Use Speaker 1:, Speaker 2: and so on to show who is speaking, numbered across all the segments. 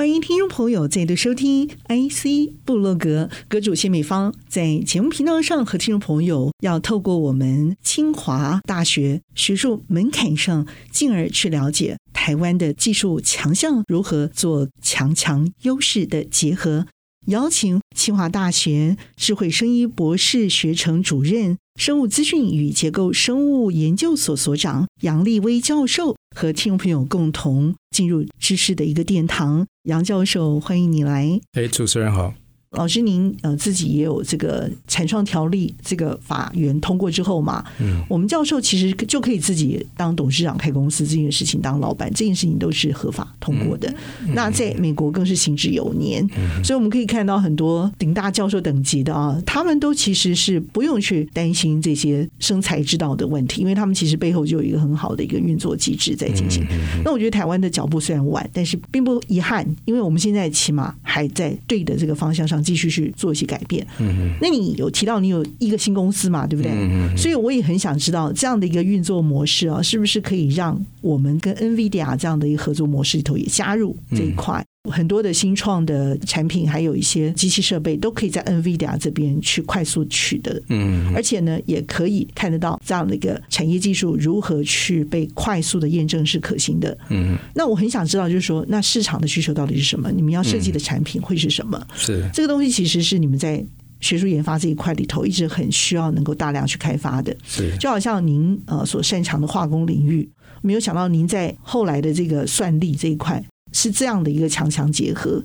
Speaker 1: 欢迎听众朋友再度收听 IC 部落格，阁主谢美芳在节目频道上和听众朋友要透过我们清华大学学术门槛上，进而去了解台湾的技术强项如何做强强优势的结合。邀请清华大学智慧生医博士学程主任、生物资讯与结构生物研究所所长杨立威教授和听众朋友共同进入知识的一个殿堂。杨教授，欢迎你来。
Speaker 2: 哎，主持人好。
Speaker 1: 老师，您呃自己也有这个产创条例这个法源通过之后嘛，嗯，我们教授其实就可以自己当董事长开公司这件事情，当老板这件事情都是合法通过的。嗯、那在美国更是行之有年，嗯、所以我们可以看到很多顶大教授等级的啊，他们都其实是不用去担心这些生财之道的问题，因为他们其实背后就有一个很好的一个运作机制在进行。嗯、那我觉得台湾的脚步虽然晚，但是并不遗憾，因为我们现在起码还在对的这个方向上。继续去做一些改变。嗯哼，那你有提到你有一个新公司嘛？对不对？嗯哼，所以我也很想知道这样的一个运作模式啊，是不是可以让我们跟 NVIDIA 这样的一个合作模式里头也加入这一块？很多的新创的产品，还有一些机器设备，都可以在 NVIDIA 这边去快速取得。嗯，而且呢，也可以看得到这样的一个产业技术如何去被快速的验证是可行的。嗯，那我很想知道，就是说，那市场的需求到底是什么？你们要设计的产品会是什么？是这个东西，其实是你们在学术研发这一块里头一直很需要能够大量去开发的。是，就好像您呃所擅长的化工领域，没有想到您在后来的这个算力这一块。是这样的一个强强结合。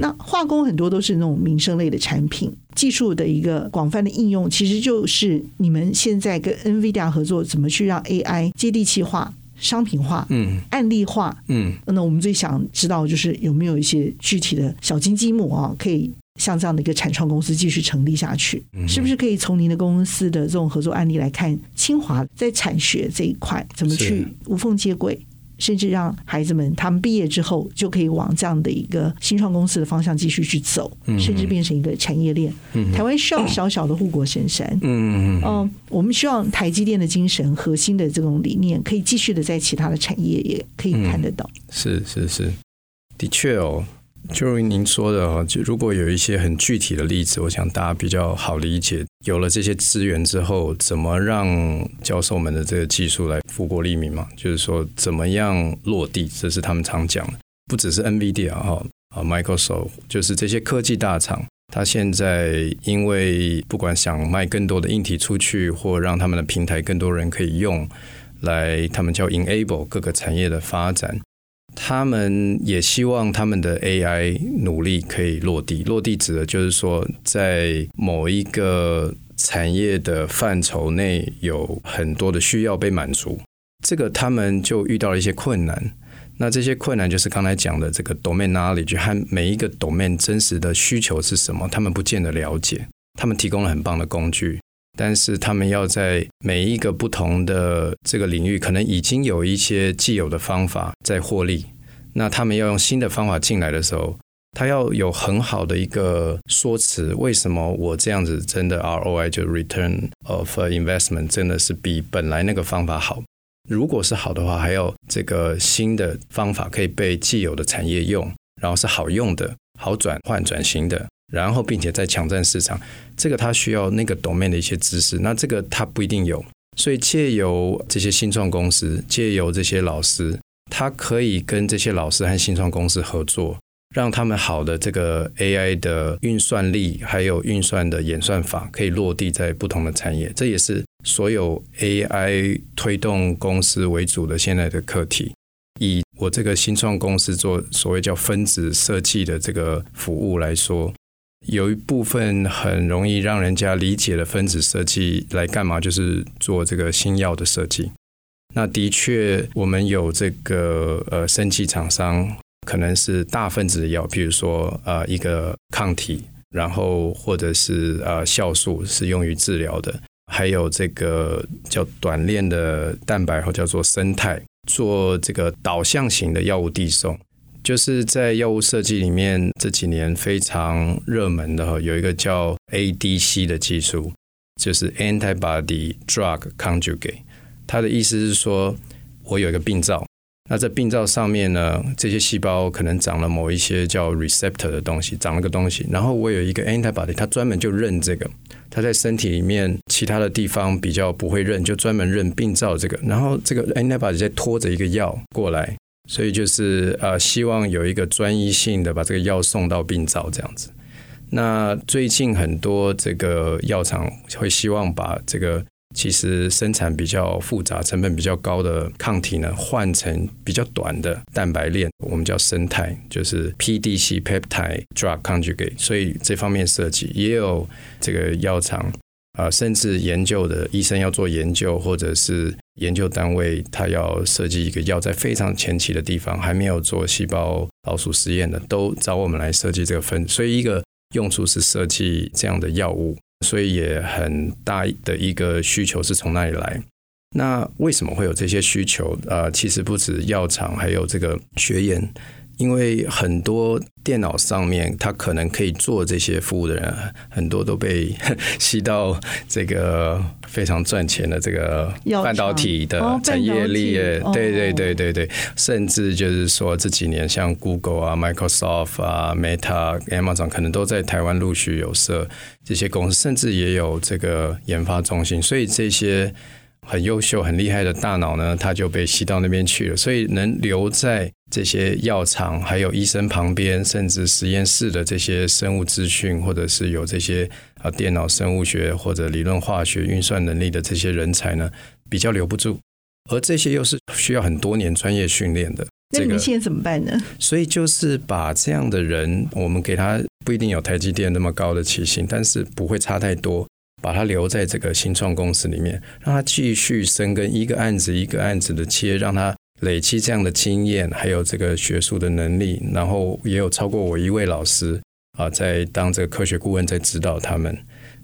Speaker 1: 那化工很多都是那种民生类的产品，技术的一个广泛的应用，其实就是你们现在跟 NVIDIA 合作，怎么去让 AI 接地气化、商品化、嗯，案例化，嗯。那我们最想知道就是有没有一些具体的小金鸡母啊，可以像这样的一个产创公司继续成立下去，是不是可以从您的公司的这种合作案例来看，清华在产学这一块怎么去无缝接轨？甚至让孩子们他们毕业之后就可以往这样的一个新创公司的方向继续去走，嗯、甚至变成一个产业链。嗯、台湾需要小小的护国神山。嗯嗯、嗯、我们希望台积电的精神、核心的这种理念，可以继续的在其他的产业也可以看得到。
Speaker 2: 是是是，的确哦。就如您说的哈，就如果有一些很具体的例子，我想大家比较好理解。有了这些资源之后，怎么让教授们的这个技术来富国利民嘛？就是说，怎么样落地？这是他们常讲的。不只是 NVIDIA 哈啊，Microsoft，就是这些科技大厂，他现在因为不管想卖更多的硬体出去，或让他们的平台更多人可以用，来他们叫 enable 各个产业的发展。他们也希望他们的 AI 努力可以落地。落地指的就是说，在某一个产业的范畴内，有很多的需要被满足。这个他们就遇到了一些困难。那这些困难就是刚才讲的这个 domain knowledge 和每一个 domain 真实的需求是什么，他们不见得了解。他们提供了很棒的工具。但是他们要在每一个不同的这个领域，可能已经有一些既有的方法在获利。那他们要用新的方法进来的时候，他要有很好的一个说辞，为什么我这样子真的 ROI 就 Return of Investment 真的是比本来那个方法好？如果是好的话，还要这个新的方法可以被既有的产业用，然后是好用的、好转换转型的。然后，并且在抢占市场，这个他需要那个 domain 的一些知识，那这个他不一定有，所以借由这些新创公司，借由这些老师，他可以跟这些老师和新创公司合作，让他们好的这个 AI 的运算力，还有运算的演算法，可以落地在不同的产业。这也是所有 AI 推动公司为主的现在的课题。以我这个新创公司做所谓叫分子设计的这个服务来说。有一部分很容易让人家理解的分子设计来干嘛？就是做这个新药的设计。那的确，我们有这个呃，生技厂商可能是大分子的药，比如说呃，一个抗体，然后或者是呃，酵素是用于治疗的。还有这个叫短链的蛋白，或叫做生肽，做这个导向型的药物递送。就是在药物设计里面这几年非常热门的，有一个叫 ADC 的技术，就是 Antibody Drug Conjugate。它的意思是说，我有一个病灶，那这病灶上面呢，这些细胞可能长了某一些叫 receptor 的东西，长了个东西，然后我有一个 antibody，它专门就认这个，它在身体里面其他的地方比较不会认，就专门认病灶这个，然后这个 antibody 在拖着一个药过来。所以就是呃，希望有一个专一性的把这个药送到病灶这样子。那最近很多这个药厂会希望把这个其实生产比较复杂、成本比较高的抗体呢，换成比较短的蛋白链，我们叫生肽，就是 PDC Peptide Drug Conjugate。所以这方面设计也有这个药厂。啊，甚至研究的医生要做研究，或者是研究单位，他要设计一个药，在非常前期的地方还没有做细胞老鼠实验的，都找我们来设计这个分。所以一个用处是设计这样的药物，所以也很大的一个需求是从那里来。那为什么会有这些需求？啊，其实不止药厂，还有这个学研。因为很多电脑上面，他可能可以做这些服务的人，很多都被 吸到这个非常赚钱的这个半导体的产业链。哦、对对对对对，甚至就是说这几年像 Google 啊、Microsoft 啊、Meta、Amazon 可能都在台湾陆续有设这些公司，甚至也有这个研发中心，所以这些。很优秀、很厉害的大脑呢，他就被吸到那边去了。所以能留在这些药厂、还有医生旁边，甚至实验室的这些生物资讯，或者是有这些啊电脑生物学或者理论化学运算能力的这些人才呢，比较留不住。而这些又是需要很多年专业训练的。
Speaker 1: 那你们现在怎么办呢？
Speaker 2: 所以就是把这样的人，我们给他不一定有台积电那么高的起薪，但是不会差太多。把他留在这个新创公司里面，让他继续深耕一个案子一个案子的切，让他累积这样的经验，还有这个学术的能力，然后也有超过我一位老师啊，在当这个科学顾问，在指导他们。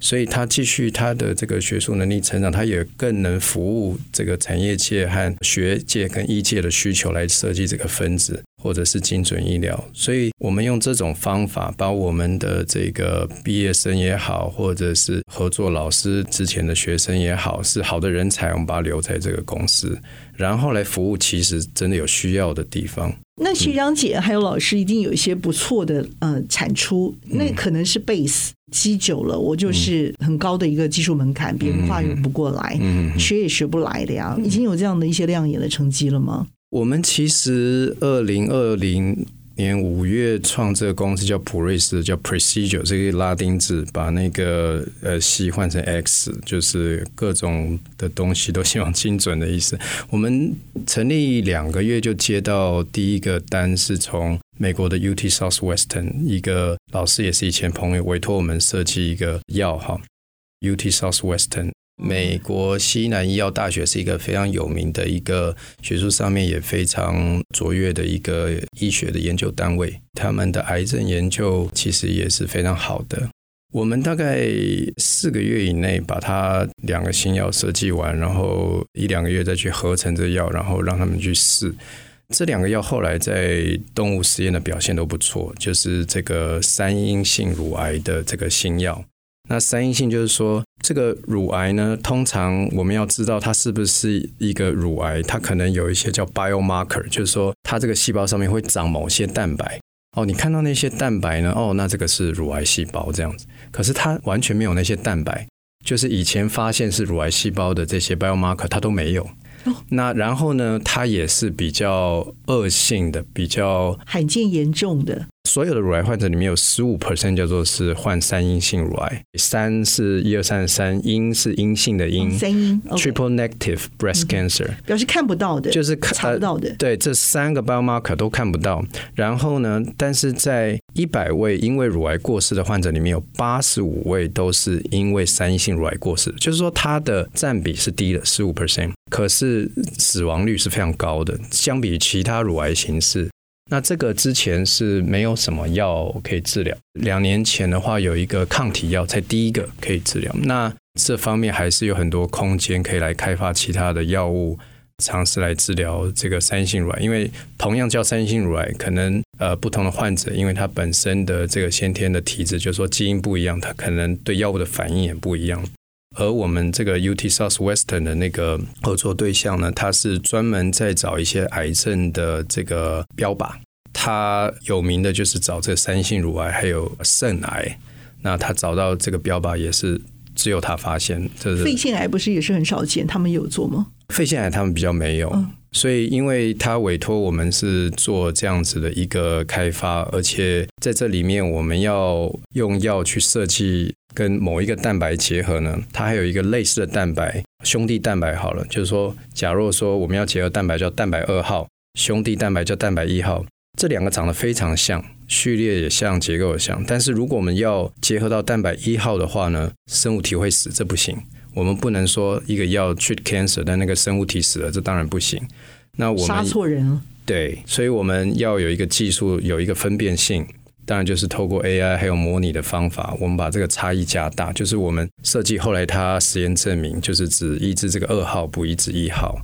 Speaker 2: 所以他继续他的这个学术能力成长，他也更能服务这个产业界和学界跟医界的需求来设计这个分子，或者是精准医疗。所以我们用这种方法，把我们的这个毕业生也好，或者是合作老师之前的学生也好，是好的人才，我们把他留在这个公司，然后来服务其实真的有需要的地方。
Speaker 1: 那学长姐还有老师一定有一些不错的呃产出，那可能是 base。积久了，我就是很高的一个技术门槛，别人跨越不过来，学也学不来的呀。已经有这样的一些亮眼的成绩了吗？
Speaker 2: 我们其实二零二零年五月创这个公司叫普瑞斯，叫 Procedure 这个拉丁字，把那个呃 C 换成 X，就是各种的东西都希望精准的意思。我们成立两个月就接到第一个单，是从。美国的 UT Southwestern 一个老师也是以前朋友委托我们设计一个药哈，UT Southwestern 美国西南医药大学是一个非常有名的一个学术上面也非常卓越的一个医学的研究单位，他们的癌症研究其实也是非常好的。我们大概四个月以内把它两个新药设计完，然后一两个月再去合成这药，然后让他们去试。这两个药后来在动物实验的表现都不错，就是这个三阴性乳癌的这个新药。那三阴性就是说，这个乳癌呢，通常我们要知道它是不是一个乳癌，它可能有一些叫 biomarker，就是说它这个细胞上面会长某些蛋白。哦，你看到那些蛋白呢？哦，那这个是乳癌细胞这样子。可是它完全没有那些蛋白，就是以前发现是乳癌细胞的这些 biomarker 它都没有。那然后呢，它也是比较恶性的，比较
Speaker 1: 罕见严重的。
Speaker 2: 所有的乳癌患者里面有十五 percent 叫做是患三阴性乳癌，三是一二三的三，阴是阴性的阴，
Speaker 1: 三阴
Speaker 2: triple negative breast cancer，
Speaker 1: 表示看不到的，
Speaker 2: 就是
Speaker 1: 查不到的。
Speaker 2: 对，这三个 biomarker 都看不到。然后呢，但是在一百位因为乳癌过世的患者里面有八十五位都是因为三阴性乳癌过世，就是说它的占比是低的十五 percent，可是死亡率是非常高的，相比其他乳癌形式。那这个之前是没有什么药可以治疗。两年前的话，有一个抗体药才第一个可以治疗。那这方面还是有很多空间可以来开发其他的药物，尝试来治疗这个三性乳癌。因为同样叫三性乳癌，可能呃不同的患者，因为他本身的这个先天的体质，就是说基因不一样，他可能对药物的反应也不一样。而我们这个 UT Southwestern 的那个合作对象呢，他是专门在找一些癌症的这个标靶。他有名的就是找这三性乳癌，还有肾癌。那他找到这个标靶也是。只有他发现，这是
Speaker 1: 肺腺癌不是也是很少见？他们有做吗？
Speaker 2: 肺腺癌他们比较没有，嗯、所以因为他委托我们是做这样子的一个开发，而且在这里面我们要用药去设计跟某一个蛋白结合呢，它还有一个类似的蛋白兄弟蛋白。好了，就是说，假若说我们要结合蛋白叫蛋白二号，兄弟蛋白叫蛋白一号，这两个长得非常像。序列也像，结构也像，但是如果我们要结合到蛋白一号的话呢，生物体会死，这不行。我们不能说一个药 treat cancer，但那个生物体死了，这当然不行。那我们
Speaker 1: 杀错人了。
Speaker 2: 对，所以我们要有一个技术，有一个分辨性，当然就是透过 AI 还有模拟的方法，我们把这个差异加大。就是我们设计后来它实验证明，就是只抑制这个二号，不抑制一号，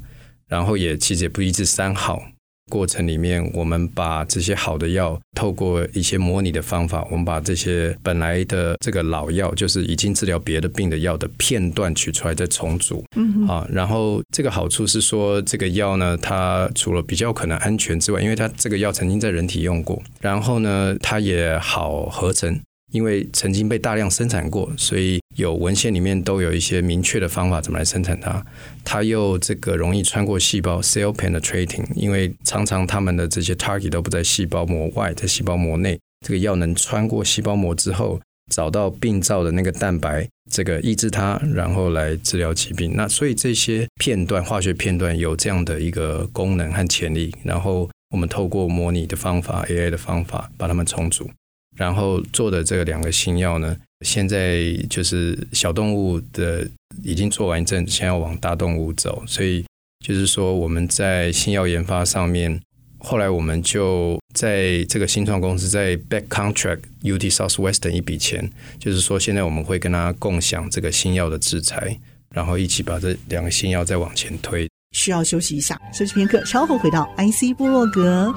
Speaker 2: 然后也其实也不抑制三号。过程里面，我们把这些好的药，透过一些模拟的方法，我们把这些本来的这个老药，就是已经治疗别的病的药的片段取出来再重组。嗯啊，然后这个好处是说，这个药呢，它除了比较可能安全之外，因为它这个药曾经在人体用过，然后呢，它也好合成。因为曾经被大量生产过，所以有文献里面都有一些明确的方法怎么来生产它。它又这个容易穿过细胞，cell penetrating，因为常常他们的这些 target 都不在细胞膜外，在细胞膜内。这个药能穿过细胞膜之后，找到病灶的那个蛋白，这个抑制它，然后来治疗疾病。那所以这些片段，化学片段有这样的一个功能和潜力。然后我们透过模拟的方法，AI 的方法，把它们重组。然后做的这两个新药呢，现在就是小动物的已经做完一阵，现在要往大动物走，所以就是说我们在新药研发上面，后来我们就在这个新创公司在 back contract UT Southwestern 一笔钱，就是说现在我们会跟他共享这个新药的制裁，然后一起把这两个新药再往前推。
Speaker 1: 需要休息一下，休息片刻，稍后回到 IC 部落格。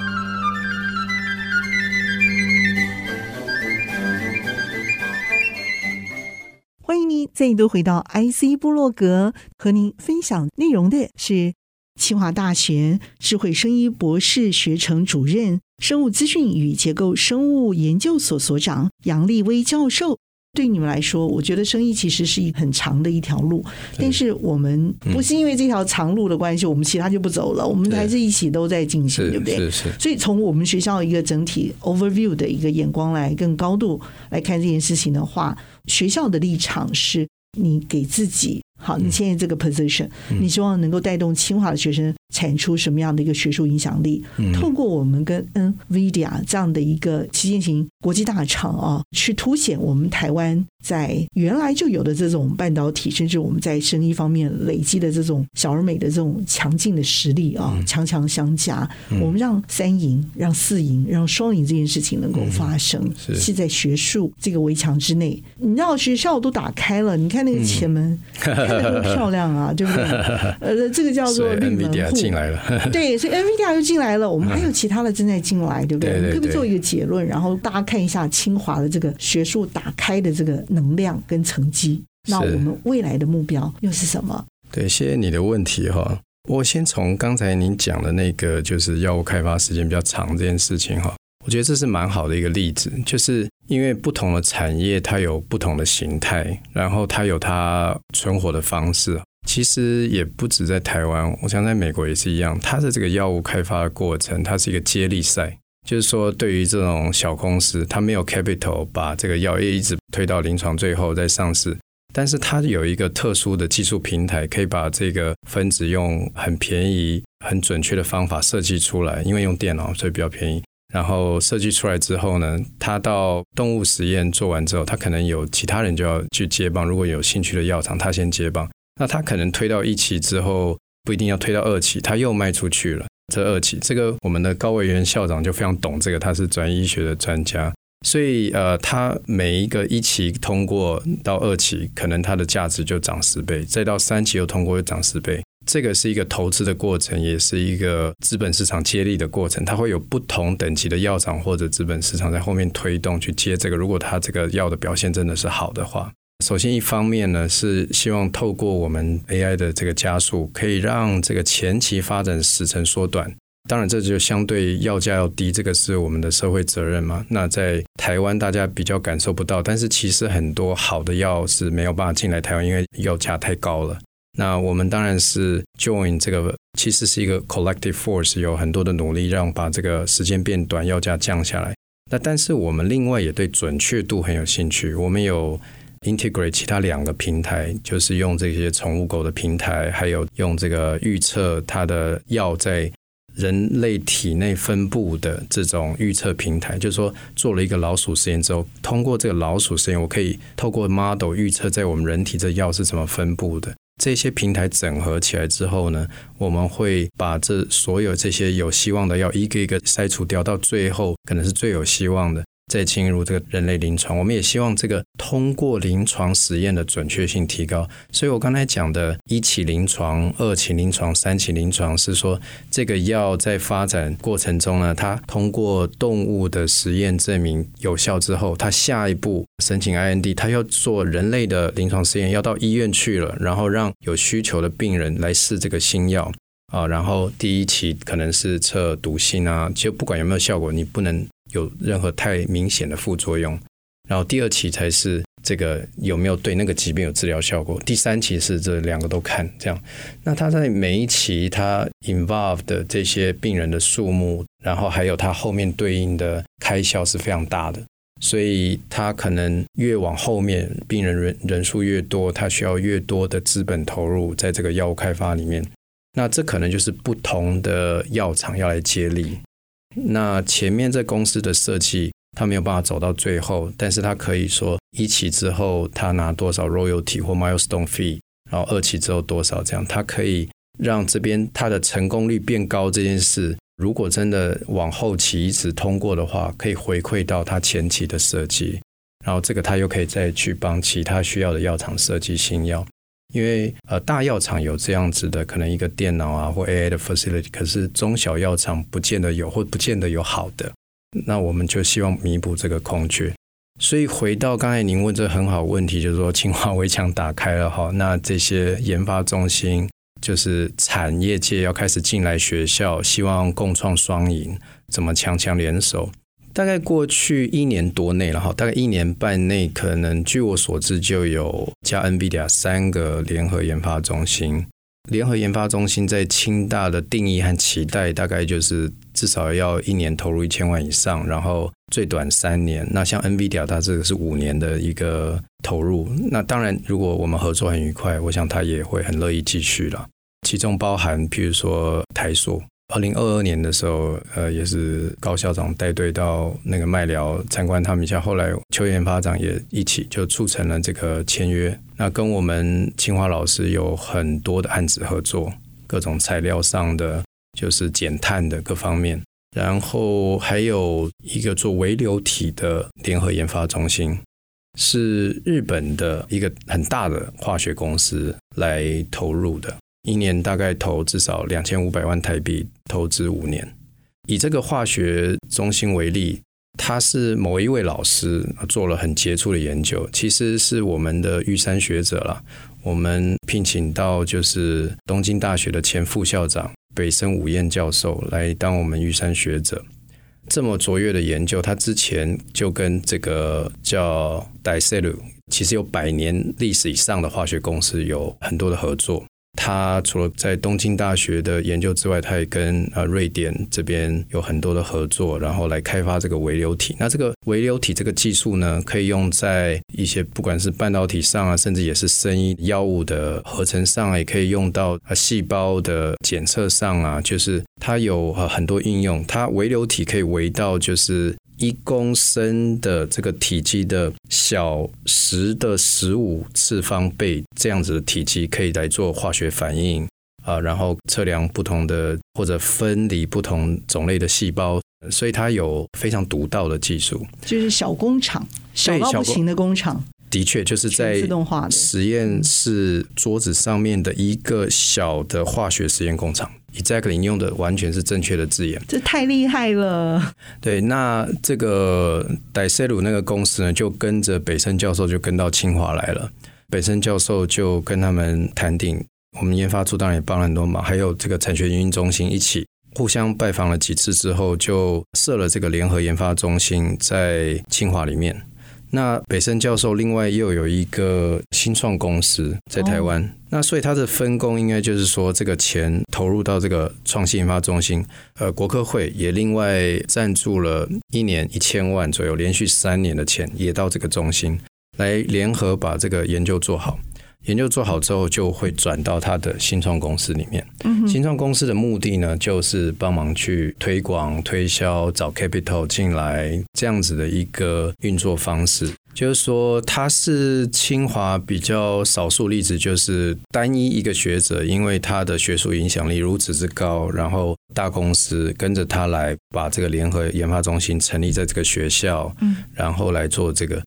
Speaker 1: 欢迎您再度回到 IC 部落格，和您分享内容的是清华大学智慧生医博士学程主任、生物资讯与结构生物研究所所长杨立威教授。对你们来说，我觉得生意其实是一很长的一条路，但是我们不是因为这条长路的关系，嗯、我们其他就不走了，我们还是一起都在进行，对不对？是是。所以从我们学校一个整体 overview 的一个眼光来更高度来看这件事情的话，学校的立场是你给自己。好，你现在这个 position，你希望能够带动清华的学生产出什么样的一个学术影响力？透过我们跟 NVIDIA 这样的一个旗舰型国际大厂啊，去凸显我们台湾在原来就有的这种半导体，甚至我们在生意方面累积的这种小而美的这种强劲的实力啊，强强相加。我们让三赢、让四赢、让双赢这件事情能够发生，是在学术这个围墙之内。你知道学校都打开了，你看那个前门。多漂亮啊，对不对？呃，这个叫做绿门户
Speaker 2: 进来了，
Speaker 1: 对，所以 NVIDIA 又进来了。我们还有其他的正在进来，对不对？可不可以做一个结论，然后大家看一下清华的这个学术打开的这个能量跟成绩。那我们未来的目标又是什么？
Speaker 2: 对，谢谢你的问题哈。我先从刚才您讲的那个，就是药物开发时间比较长这件事情哈。我觉得这是蛮好的一个例子，就是因为不同的产业它有不同的形态，然后它有它存活的方式。其实也不止在台湾，我想在美国也是一样。它的这个药物开发的过程，它是一个接力赛，就是说对于这种小公司，它没有 capital 把这个药业一直推到临床最后再上市，但是它有一个特殊的技术平台，可以把这个分子用很便宜、很准确的方法设计出来，因为用电脑所以比较便宜。然后设计出来之后呢，他到动物实验做完之后，他可能有其他人就要去接棒。如果有兴趣的药厂，他先接棒。那他可能推到一期之后，不一定要推到二期，他又卖出去了。这二期，这个我们的高维元校长就非常懂这个，他是专医学的专家。所以呃，他每一个一期通过到二期，可能它的价值就涨十倍，再到三期又通过又涨十倍。这个是一个投资的过程，也是一个资本市场接力的过程。它会有不同等级的药厂或者资本市场在后面推动去接这个。如果它这个药的表现真的是好的话，首先一方面呢是希望透过我们 AI 的这个加速，可以让这个前期发展时程缩短。当然，这就相对药价要低，这个是我们的社会责任嘛。那在台湾大家比较感受不到，但是其实很多好的药是没有办法进来台湾，因为药价太高了。那我们当然是 join 这个，其实是一个 collective force，有很多的努力让把这个时间变短，药价降下来。那但是我们另外也对准确度很有兴趣，我们有 integrate 其他两个平台，就是用这些宠物狗的平台，还有用这个预测它的药在人类体内分布的这种预测平台，就是说做了一个老鼠实验之后，通过这个老鼠实验，我可以透过 model 预测在我们人体这药是怎么分布的。这些平台整合起来之后呢，我们会把这所有这些有希望的要一个一个筛除掉，到最后可能是最有希望的。再进入这个人类临床，我们也希望这个通过临床实验的准确性提高。所以我刚才讲的一期临床、二期临床、三期临床，是说这个药在发展过程中呢，它通过动物的实验证明有效之后，它下一步申请 IND，它要做人类的临床实验，要到医院去了，然后让有需求的病人来试这个新药啊。然后第一期可能是测毒性啊，就不管有没有效果，你不能。有任何太明显的副作用，然后第二期才是这个有没有对那个疾病有治疗效果，第三期是这两个都看这样。那他在每一期他 involved 的这些病人的数目，然后还有他后面对应的开销是非常大的，所以他可能越往后面病人人人数越多，他需要越多的资本投入在这个药物开发里面。那这可能就是不同的药厂要来接力。那前面这公司的设计，他没有办法走到最后，但是他可以说一期之后他拿多少 royalty 或 milestone fee，然后二期之后多少这样，他可以让这边他的成功率变高这件事，如果真的往后期一直通过的话，可以回馈到他前期的设计，然后这个他又可以再去帮其他需要的药厂设计新药。因为呃，大药厂有这样子的可能一个电脑啊或 AI 的 facility，可是中小药厂不见得有或不见得有好的，那我们就希望弥补这个空缺。所以回到刚才您问这很好问题，就是说清华围墙打开了哈，那这些研发中心就是产业界要开始进来学校，希望共创双赢，怎么强强联手？大概过去一年多内了哈，大概一年半内，可能据我所知就有加 NVIDIA 三个联合研发中心。联合研发中心在清大的定义和期待，大概就是至少要一年投入一千万以上，然后最短三年。那像 NVIDIA 它这个是五年的一个投入。那当然，如果我们合作很愉快，我想他也会很乐意继续了。其中包含譬如说台塑。二零二二年的时候，呃，也是高校长带队到那个麦寮参观他们一下，后来邱研发长也一起就促成了这个签约。那跟我们清华老师有很多的案子合作，各种材料上的，就是减碳的各方面。然后还有一个做微流体的联合研发中心，是日本的一个很大的化学公司来投入的。一年大概投至少两千五百万台币，投资五年。以这个化学中心为例，他是某一位老师做了很杰出的研究，其实是我们的玉山学者了。我们聘请到就是东京大学的前副校长北森武彦教授来当我们玉山学者。这么卓越的研究，他之前就跟这个叫 Daicel，其实有百年历史以上的化学公司有很多的合作。他除了在东京大学的研究之外，他也跟呃瑞典这边有很多的合作，然后来开发这个微流体。那这个微流体这个技术呢，可以用在一些不管是半导体上啊，甚至也是生医药物的合成上，也可以用到细胞的检测上啊，就是它有很多应用。它微流体可以微到就是。一公升的这个体积的小十的十五次方倍这样子的体积，可以来做化学反应，啊，然后测量不同的或者分离不同种类的细胞，所以它有非常独到的技术，
Speaker 1: 就是小工厂，小到不行的工厂。
Speaker 2: 的确，就是在实验室桌子上面的一个小的化学实验工厂。Exactly，你用的完全是正确的字眼，
Speaker 1: 这太厉害了。
Speaker 2: 对，那这个戴塞鲁那个公司呢，就跟着北森教授就跟到清华来了。北森教授就跟他们谈定，我们研发处当然也帮了很多忙，还有这个产学研究中心一起互相拜访了几次之后，就设了这个联合研发中心在清华里面。那北森教授另外又有一个新创公司在台湾，哦、那所以他的分工应该就是说，这个钱投入到这个创新研发中心，呃，国科会也另外赞助了一年一千万左右，连续三年的钱也到这个中心来联合把这个研究做好。研究做好之后，就会转到他的新创公司里面。新创公司的目的呢，就是帮忙去推广、推销、找 capital 进来这样子的一个运作方式。就是说，他是清华比较少数例子，就是单一一个学者，因为他的学术影响力如此之高，然后大公司跟着他来把这个联合研发中心成立在这个学校，然后来做这个。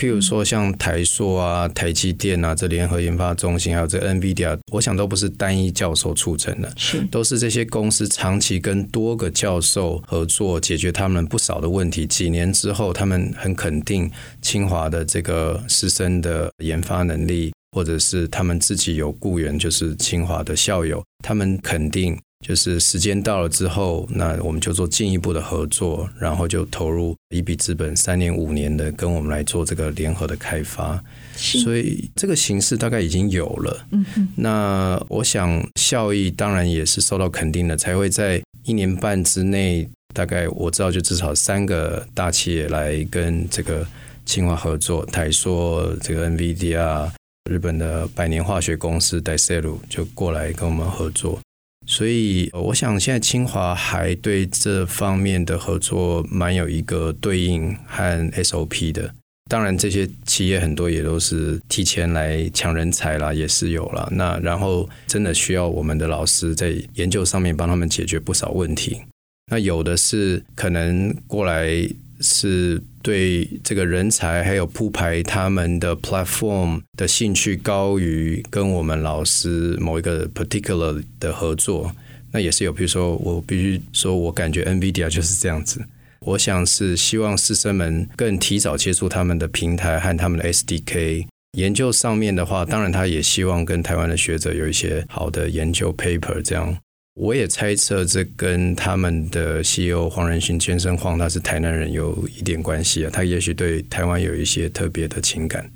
Speaker 2: 譬如说，像台硕啊、台积电啊，这联合研发中心，还有这 NVIDIA，我想都不是单一教授促成的，是都是这些公司长期跟多个教授合作，解决他们不少的问题。几年之后，他们很肯定清华的这个师生的研发能力，或者是他们自己有雇员，就是清华的校友，他们肯定。就是时间到了之后，那我们就做进一步的合作，然后就投入一笔资本，三年五年的跟我们来做这个联合的开发。所以这个形式大概已经有了。嗯。那我想效益当然也是受到肯定的，才会在一年半之内，大概我知道就至少三个大企业来跟这个清华合作，台硕、这个 NVIDIA、日本的百年化学公司戴赛鲁就过来跟我们合作。所以，我想现在清华还对这方面的合作蛮有一个对应和 SOP 的。当然，这些企业很多也都是提前来抢人才啦，也是有了。那然后真的需要我们的老师在研究上面帮他们解决不少问题。那有的是可能过来。是对这个人才还有铺排他们的 platform 的兴趣高于跟我们老师某一个 particular 的合作，那也是有。比如说，我必须说，我感觉 NVIDIA 就是这样子。我想是希望师生们更提早接触他们的平台和他们的 SDK。研究上面的话，当然他也希望跟台湾的学者有一些好的研究 paper 这样。我也猜测，这跟他们的 CEO 黄仁勋先生黄，他是台南人有一点关系啊。他也许对台湾有一些特别的情感，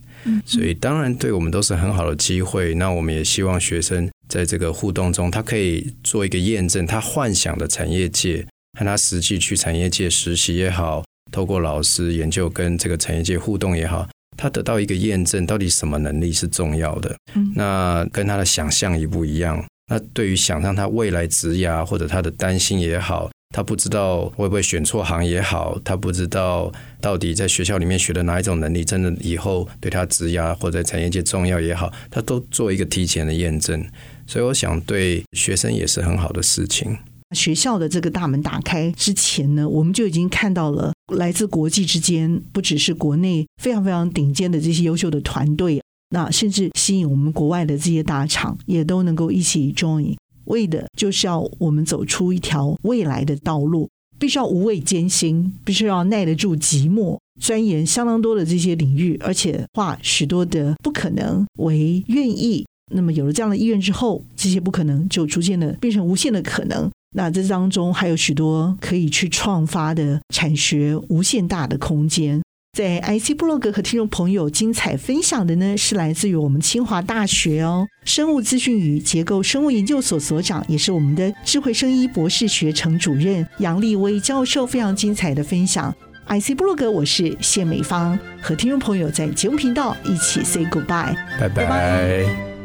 Speaker 2: 所以当然对我们都是很好的机会。那我们也希望学生在这个互动中，他可以做一个验证，他幻想的产业界和他实际去产业界实习也好，透过老师研究跟这个产业界互动也好，他得到一个验证，到底什么能力是重要的？那跟他的想象一不一样？那对于想象他未来职涯或者他的担心也好，他不知道会不会选错行也好，他不知道到底在学校里面学的哪一种能力真的以后对他职涯或者在产业界重要也好，他都做一个提前的验证。所以我想对学生也是很好的事情。
Speaker 1: 学校的这个大门打开之前呢，我们就已经看到了来自国际之间，不只是国内非常非常顶尖的这些优秀的团队。那甚至吸引我们国外的这些大厂也都能够一起 join，为的就是要我们走出一条未来的道路，必须要无畏艰辛，必须要耐得住寂寞，钻研相当多的这些领域，而且化许多的不可能为愿意。那么有了这样的意愿之后，这些不可能就逐渐的变成无限的可能。那这当中还有许多可以去创发的产学无限大的空间。在 IC 部落格和听众朋友精彩分享的呢，是来自于我们清华大学哦，生物资讯与结构生物研究所所长，也是我们的智慧生医博士学程主任杨立威教授，非常精彩的分享。IC 部落格，我是谢美芳，和听众朋友在节目频道一起 say goodbye，
Speaker 2: 拜拜。